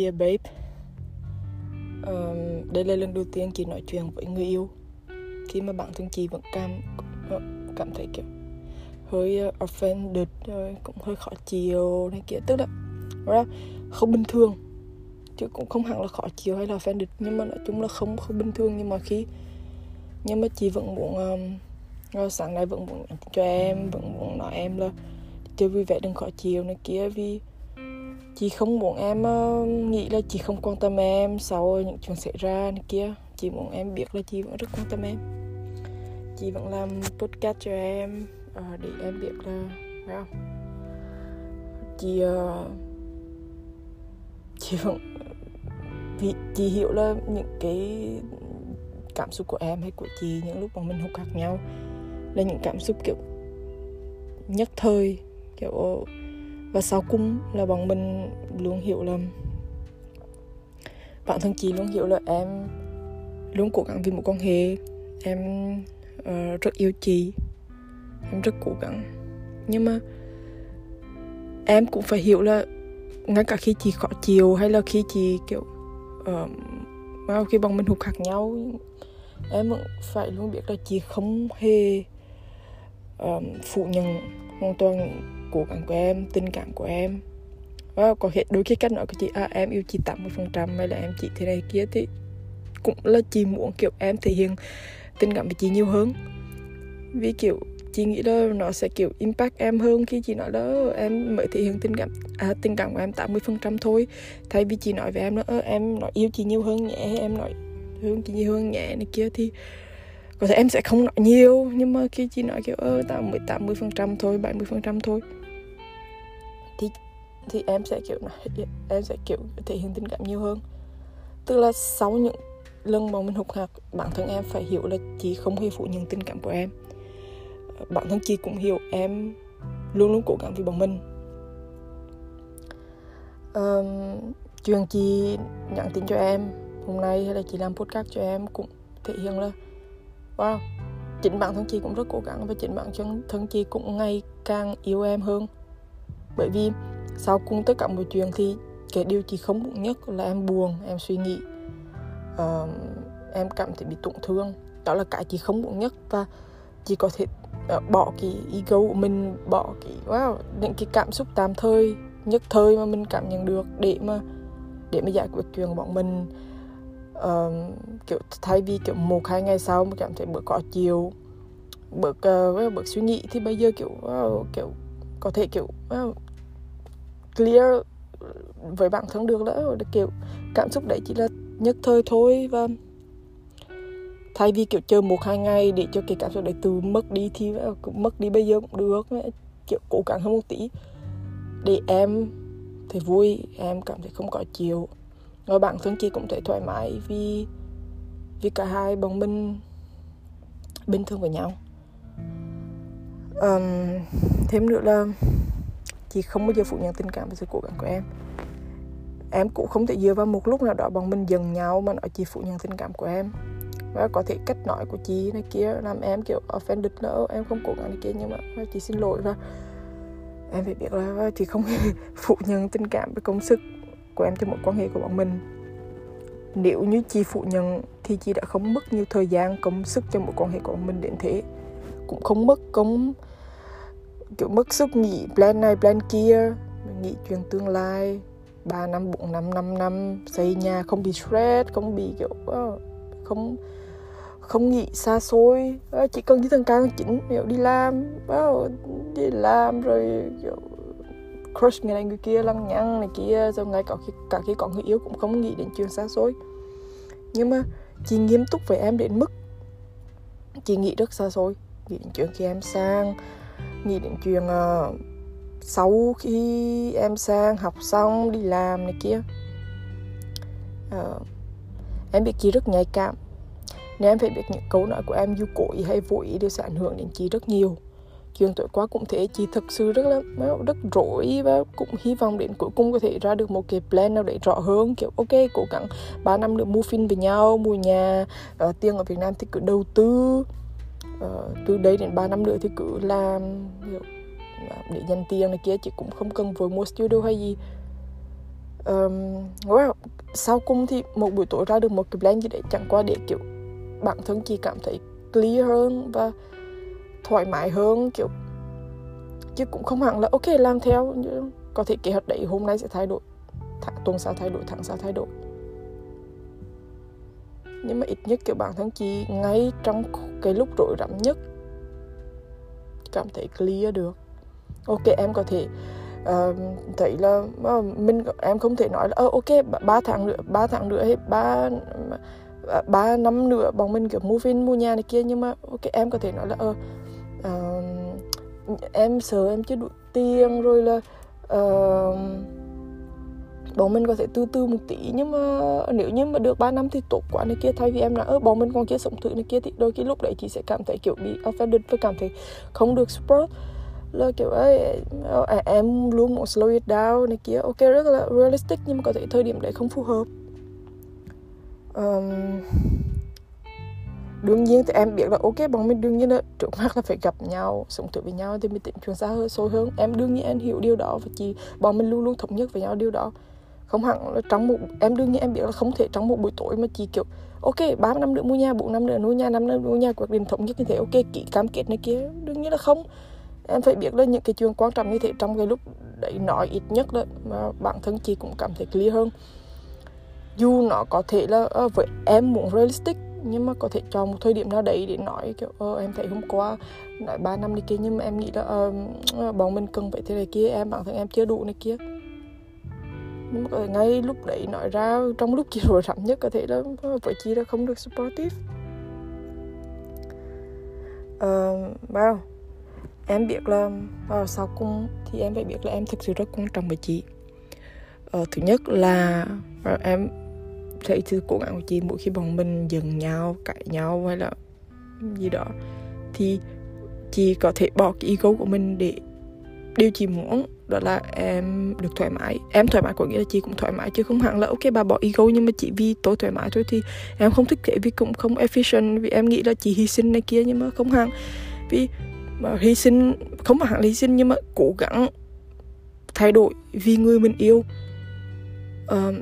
Dear Babe. Um, Đây là lần đầu tiên chị nói chuyện với người yêu. Khi mà bản thân chị vẫn cảm ờ, cảm thấy kiểu hơi ờ, offended rồi cũng hơi khó chịu này kia. Tức là ra không bình thường. Chứ cũng không hẳn là khó chịu hay là offended nhưng mà nói chung là không không bình thường. Nhưng mà khi nhưng mà chị vẫn muốn um, rồi sáng nay vẫn muốn cho em vẫn muốn nói em là chơi vui vẻ đừng khó chịu này kia. Vì chị không muốn em ờ, nghĩ là chị không quan tâm em, sau những chuyện xảy ra này kia. Chị muốn em biết là chị vẫn rất quan tâm em. Chị vẫn làm podcast cho em ờ, để em biết là, phải không? Chị ờ, chị vẫn, vì chị hiểu là những cái cảm xúc của em hay của chị những lúc mà mình hụt hạt nhau là những cảm xúc kiểu nhất thời, kiểu và sau cùng là bọn mình luôn hiểu là bản thân chị luôn hiểu là em luôn cố gắng vì một quan hệ. Em uh, rất yêu chị. Em rất cố gắng. Nhưng mà em cũng phải hiểu là ngay cả khi chị khó chịu hay là khi chị kiểu uh, khi bọn mình hụt hạt nhau em vẫn phải luôn biết là chị không hề um, phủ nhận hoàn toàn cố gắng của em tình cảm của em. Và có thể đôi khi cách nói của chị à, em yêu chị 80% hay là em chị thế này kia thì cũng là chị muốn kiểu em thể hiện tình cảm với chị nhiều hơn. Vì kiểu chị nghĩ là nó sẽ kiểu impact em hơn khi chị nói đó ờ, em mới thể hiện tình cảm à, tình cảm của em 80% thôi. Thay vì chị nói với em đó ờ, em nói yêu chị nhiều hơn nhẹ em nói hơn chị nhiều hơn nhẹ này kia thì có thể em sẽ không nói nhiều nhưng mà khi chị nói kiểu ơ tao mới 80 phần trăm thôi 70 phần trăm thôi thì em sẽ kiểu này em sẽ kiểu thể hiện tình cảm nhiều hơn. Tức là sau những lần mà mình hụt hạt bản thân em phải hiểu là chị không hề phủ nhận tình cảm của em. Bản thân chị cũng hiểu em luôn luôn cố gắng vì bọn mình. Um, chuyện chị nhắn tin cho em hôm nay hay là chị làm podcast cho em cũng thể hiện là wow chính bản thân chị cũng rất cố gắng và chính bản thân chị cũng ngày càng yêu em hơn. Bởi vì sau cùng tất cả mọi chuyện thì cái điều chị không muốn nhất là em buồn em suy nghĩ. Uh, em cảm thấy bị tổn thương. Đó là cái chị không muốn nhất và chị có thể uh, bỏ cái ego của mình bỏ cái wow những cái cảm xúc tạm thời nhất thời mà mình cảm nhận được để mà để mà giải quyết chuyện của bọn mình. Uh, kiểu thay vì kiểu một hai ngày sau mà cảm thấy bữa có chiều bữa uh, ờ, bữa suy nghĩ thì bây giờ kiểu wow, kiểu có thể kiểu wow, clear với bản thân được đó. Kiểu cảm xúc đấy chỉ là nhất thời thôi và thay vì kiểu chờ một hai ngày để cho cái cảm xúc đấy từ mất đi thì cũng mất đi bây giờ cũng được. Kiểu cố gắng hơn một tí để em thì vui em cảm thấy không có chiều rồi bản thân chị cũng thấy thoải mái vì vì cả hai bọn mình bình thường với nhau. Um, thêm nữa là chị không bao giờ phủ nhận tình cảm và sự cố gắng của em. Em cũng không thể dựa vào một lúc nào đó bọn mình dần nhau mà nói chị phủ nhận tình cảm của em. Và có thể cách nói của chị này kia làm em, kiểu, offended nữa, em không cố gắng này kia nhưng mà à, chị xin lỗi và em phải biết là à, chị không phủ nhận tình cảm và công sức của em cho mối quan hệ của bọn mình. Nếu như chị phủ nhận thì chị đã không mất nhiều thời gian, công sức cho mối quan hệ của bọn mình đến thế. Cũng không mất công kiểu mất sức nghĩ plan này plan kia. Nghĩ chuyện tương lai 3 năm 4 năm 5 năm, xây nhà không bị stress, không bị kiểu ờ, không không nghĩ xa xôi. Ờ, chỉ cần như thằng cao chỉnh kiểu đi làm ờ, đi làm rồi kiểu crush người này người kia, lăng nhăng này kia rồi ngay cả khi cả khi có người yêu cũng không nghĩ đến chuyện xa xôi. Nhưng mà chị nghiêm túc với em đến mức chị nghĩ rất xa xôi, nghĩ đến chuyện khi em sang nghĩ định chuyện uh, sau khi em sang học xong đi làm này kia uh, em biết chị rất nhạy cảm. Nên em phải biết những câu nói của em dù cố ý hay vô ý đều sẽ ảnh hưởng đến chị rất nhiều. Chuyện tối qua cũng thế chị thực sự rất là rất rỗi và cũng hy vọng đến cuối cùng có thể ra được một cái plan nào để rõ hơn kiểu ok cố gắng 3 năm nữa mua phim với nhau mua nhà uh, tiền ở Việt Nam thì cứ đầu tư uh, từ đây đến 3 năm nữa thì cứ làm hiểu, à, để dành tiền này kia chị cũng không cần vội mua studio hay gì um, wow. sau cùng thì một buổi tối ra được một cái plan gì đấy chẳng qua để kiểu bản thân chị cảm thấy clear hơn và thoải mái hơn kiểu chứ cũng không hẳn là ok làm theo có thể kế hoạch đấy hôm nay sẽ thay đổi tháng, tuần sau thay đổi tháng sau thay đổi nhưng mà ít nhất kiểu bản thân chị ngay trong cái lúc rối rắm nhất cảm thấy clear được. Ok em có thể uh, thấy là uh, mình em không thể nói là uh, ok ba tháng nữa ba tháng nữa hay ba ba năm nữa bọn mình kiểu mua phim mua nhà này kia. Nhưng mà ok em có thể nói là uh, uh, em sợ em chưa đủ tiền rồi là uh, bọn mình có thể từ từ một tí nhưng mà nếu như mà được 3 năm thì tốt quá này kia. Thay vì em là ơ bọn mình còn kia sống thử này kia thì đôi khi lúc đấy chị sẽ cảm thấy kiểu bị offended và cảm thấy không được support. Là kiểu ấy à, ờ, em luôn muốn slow it down này kia. Ok rất là realistic nhưng mà có thể thời điểm đấy không phù hợp. Um, đương nhiên thì em biết là ok bọn mình đương nhiên là trước mắt là phải gặp nhau sống thử với nhau thì mình tìm chuyện xa hơn sâu hơn em đương nhiên em hiểu điều đó và chị bọn mình luôn luôn thống nhất với nhau điều đó không hẳn là trong một em đương nhiên em biết là không thể trong một buổi tối mà chỉ kiểu ok ba năm nữa mua nhà bốn năm nữa mua nhà năm nữa mua nhà quyết định thống nhất như thế ok kỹ cam kết này kia đương nhiên là không. Em phải biết là những cái chuyện quan trọng như thế trong cái lúc đấy nói ít nhất đó mà bản thân chị cũng cảm thấy clear hơn. Dù nó có thể là uh, với em muốn realistic nhưng mà có thể cho một thời điểm nào đấy để nói kiểu ờ, em thấy hôm qua nói ba năm này kia nhưng mà em nghĩ là uh, bọn mình cần phải thế này kia em bản thân em chưa đủ này kia ngay lúc đấy nói ra trong lúc chị rủa rắm nhất có thể là vợ chị đã không được supportive. Ờ, uh, wow em biết là vào sau cùng thì em phải biết là em thực sự rất quan trọng với chị. Uh, thứ nhất là ờ, em thấy sự cố gắng của chị mỗi khi bọn mình giận nhau cãi nhau hay là gì đó thì chị có thể bỏ cái ego của mình để điều chị muốn đó là em được thoải mái. Em thoải mái có nghĩa là chị cũng thoải mái chứ không hẳn là ok bà bỏ ego nhưng mà chị vì tôi thoải mái thôi thì em không thích thế vì cũng không efficient vì em nghĩ là chị hy sinh này kia nhưng mà không hẳn. Vì mà hy sinh không phải hẳn hy sinh nhưng mà cố gắng thay đổi vì người mình yêu. Uh,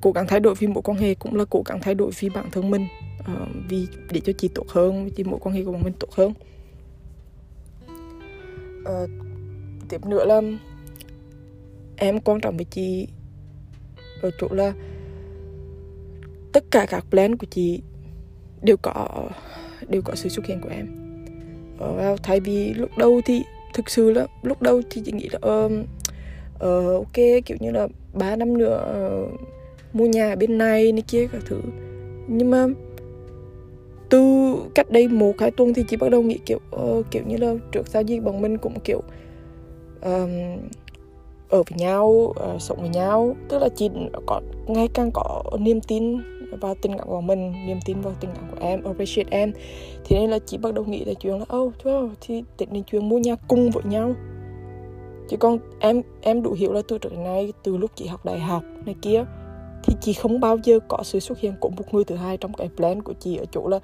cố gắng thay đổi vì mối quan hệ cũng là cố gắng thay đổi vì bản thân mình. Uh, vì để cho chị tốt hơn vì mối quan hệ của mình tốt hơn. Uh, tiếp nữa là em quan trọng với chị ở chỗ là tất cả các plan của chị đều có đều có sự xuất hiện của em. Uh, thay vì lúc đầu thì thực sự là lúc đầu thì chị nghĩ là uh, uh, ok kiểu như là ba năm nữa uh, mua nhà bên này này kia các thứ. Nhưng mà từ cách đây một hai tuần thì chị bắt đầu nghĩ kiểu uh, kiểu như là trước sau gì bọn mình cũng kiểu um, ở với nhau uh, sống với nhau. Tức là chị có ngày càng có niềm tin vào tình cảm của mình niềm tin vào tình cảm của em appreciate em. Thì nên là chị bắt đầu nghĩ là chuyện là ô oh, thì tính đến chuyện mua nhà cùng với nhau. Chứ còn em em đủ hiểu là từ trước nay từ lúc chị học đại học này kia thì chị không bao giờ có sự xuất hiện của một người thứ hai trong cái plan của chị ở chỗ là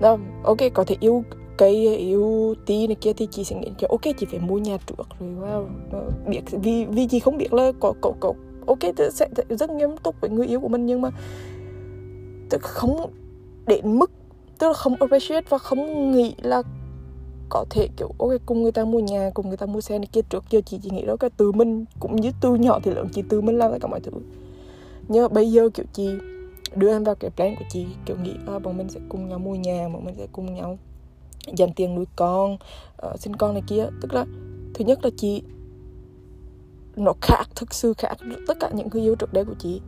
đó, ok có thể yêu cây ờ, yêu tí này kia thì chị sẽ nghĩ cho ok chị phải mua nhà trước rồi wow biết vì vì chị không biết là có cậu cậu ok sẽ rất nghiêm túc với người yêu của mình nhưng mà tôi không đến mức tức là không appreciate và không nghĩ là có thể kiểu ok cùng người ta mua nhà cùng người ta mua xe này kia trước. Giờ chị chỉ nghĩ đó cái từ mình cũng như từ nhỏ thì lớn chị từ mình làm tất cả mọi thứ. Nhưng bây giờ kiểu chị đưa em vào cái plan của chị kiểu nghĩ à, bọn mình sẽ cùng nhau mua nhà bọn mình sẽ cùng nhau dành tiền nuôi con uh, sinh con này kia. Tức là thứ nhất là chị nó khác thực sự khác tất cả những người yêu trước đây của chị.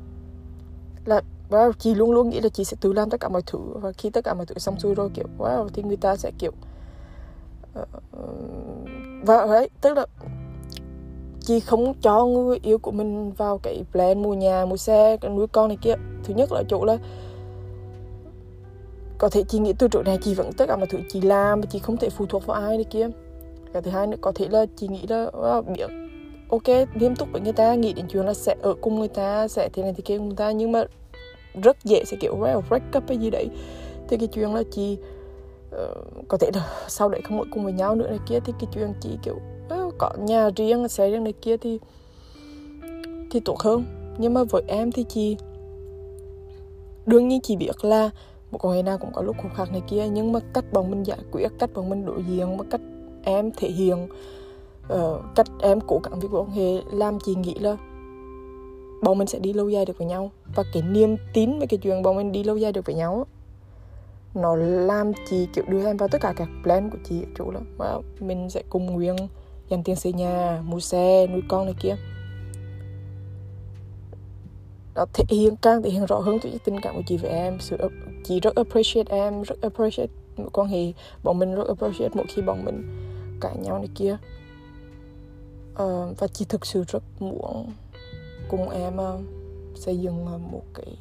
Là wow, chị luôn luôn nghĩ là chị sẽ tự làm tất cả mọi thứ và khi tất cả mọi thứ xong xuôi rồi kiểu wow thì người ta sẽ kiểu ờ, ờ, uh, và đấy. Tức là chị không cho người yêu của mình vào cái plan mua nhà mua xe nuôi con này kia. Thứ nhất là chỗ là có thể chị nghĩ từ chỗ này chị vẫn tất cả mọi thứ chị làm chị không thể phụ thuộc vào ai này kia. Cái thứ hai nữa có thể là chị nghĩ là wow, biết ok nghiêm túc với người ta nghĩ đến chuyện là sẽ ở cùng người ta sẽ thế này thì kia người ta nhưng mà rất dễ sẽ kiểu well, break up hay gì đấy. Thì cái chuyện là chị uh, có thể là sau đấy không ở cùng với nhau nữa này kia thì cái chuyện chị kiểu uh, có nhà riêng xe riêng này kia thì thì tốt hơn. Nhưng mà với em thì chị đương nhiên chị biết là một con hệ nào cũng có lúc khúc khắc này kia nhưng mà cách bọn mình giải quyết cách bọn mình đối diện mà cách em thể hiện uh, cách em cố gắng với quan hệ làm chị nghĩ là bọn mình sẽ đi lâu dài được với nhau. Và cái niềm tin về cái chuyện bọn mình đi lâu dài được với nhau nó làm chị kiểu đưa em vào tất cả các plan của chị chủ là wow, mình sẽ cùng nguyên dành tiền xây nhà mua xe nuôi con này kia nó thể hiện càng thể hiện rõ hơn cái tình cảm của chị với em sự chị rất appreciate em rất appreciate mối quan hệ bọn mình rất appreciate mỗi khi bọn mình cãi nhau này kia. Uh, và chị thực sự rất muốn cùng em uh, xây dựng uh, một cái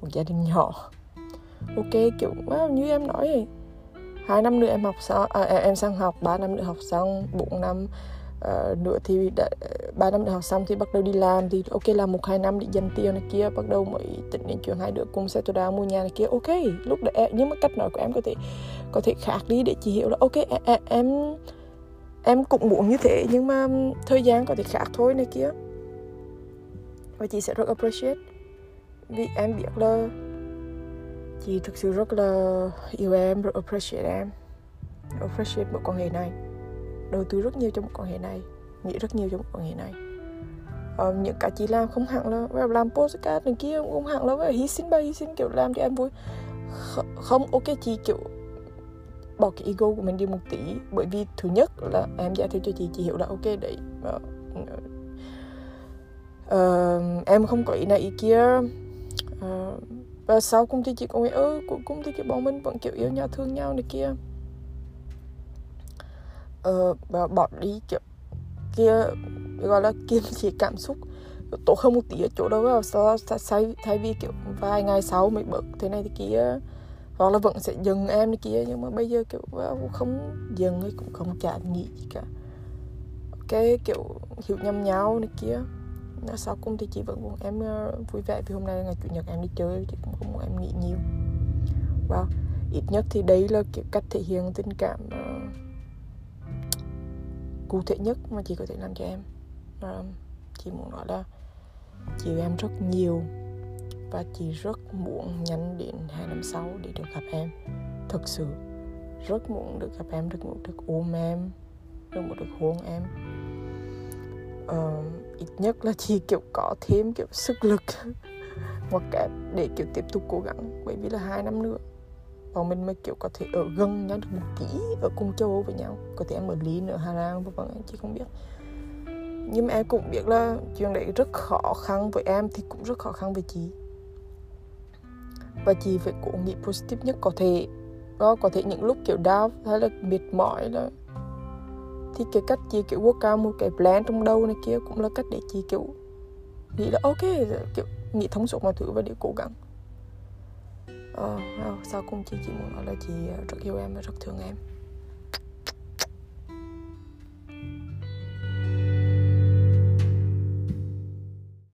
một gia đình nhỏ. Ok kiểu wow, như em nói thì hai năm nữa em học xong à, à, em sang học ba năm nữa học xong bốn năm Ờ, uh, nữa thì ba năm đại học xong thì bắt đầu đi làm thì ok làm một hai năm để dành tiền này kia bắt đầu mới tính đến chuyện hai đứa cùng sẽ tôi đào mua nhà này kia. Ok lúc đấy nhưng mà cách nói của em có thể có thể khác đi để chị hiểu là ok em em em cũng muốn như thế nhưng mà thời gian có thể khác thôi này kia. Và chị sẽ rất appreciate vì em biết là chị thực sự rất là yêu em rất appreciate em appreciate mối quan hệ này đầu tư rất nhiều trong một quan hệ này nghĩ rất nhiều trong một quan hệ này. Ờ, những cái chị làm không hẳn là làm postcard này kia không hẳn là hy sinh bay, hy sinh kiểu làm cho em vui. Không ok chị kiểu bỏ cái ego của mình đi một tí bởi vì thứ nhất là em giải thích cho chị chị hiểu là ok đấy uh, uh, em không có ý này ý kia. Uh, và sau cùng thì chị cũng nghĩ ơ cuối cùng thì cái bọn mình vẫn kiểu yêu nhau thương nhau này kia uh, và bỏ đi kiểu kia gọi là kiềm chế cảm xúc tổ không một tí ở chỗ đâu vào sau thay, thay vì kiểu vài ngày sau mới bực thế này thì kia hoặc là vẫn sẽ dừng em này kia nhưng mà bây giờ kiểu không dừng ấy cũng không chả nghĩ gì cả. Cái kiểu hiểu nhầm nhau này kia sau cùng thì chị vẫn muốn em ờ, vui vẻ. Vì hôm nay là ngày chủ nhật em đi chơi chị cũng không muốn em nghĩ nhiều. Wow ít nhất thì đấy là kiểu cách thể hiện tình cảm uh, cụ thể nhất mà chị có thể làm cho em. Um, chị muốn nói là chị yêu em rất nhiều và chị rất muốn nhắn đến hai năm sau để được gặp em. Thật sự rất muốn được gặp em rất muốn được ôm em rất muốn được hôn em. Uh, ít nhất là chị kiểu có thêm kiểu sức lực hoặc cả để kiểu tiếp tục cố gắng bởi vì là hai năm nữa bọn mình mới kiểu, có thể ở gần nhau được một tí, ở cùng châu Âu với nhau, có thể em ở Lý nữa, Hà Lan vân vân em chị không biết. Nhưng mà em cũng biết là chuyện đấy rất khó khăn với em thì cũng rất khó khăn với chị. Và chị phải cố nghĩ positive nhất có thể đó có thể những lúc, kiểu, đau hay là mệt mỏi là thì cái cách chị, kiểu, work out một cái plan trong đầu này kia cũng là cách để chị, kiểu, nghĩ là ok, kiểu, nghĩ thông suốt mọi thứ và để cố gắng. Ờ, ờ, sau cùng chị chỉ muốn nói là chị ờ, rất yêu em và rất thương em.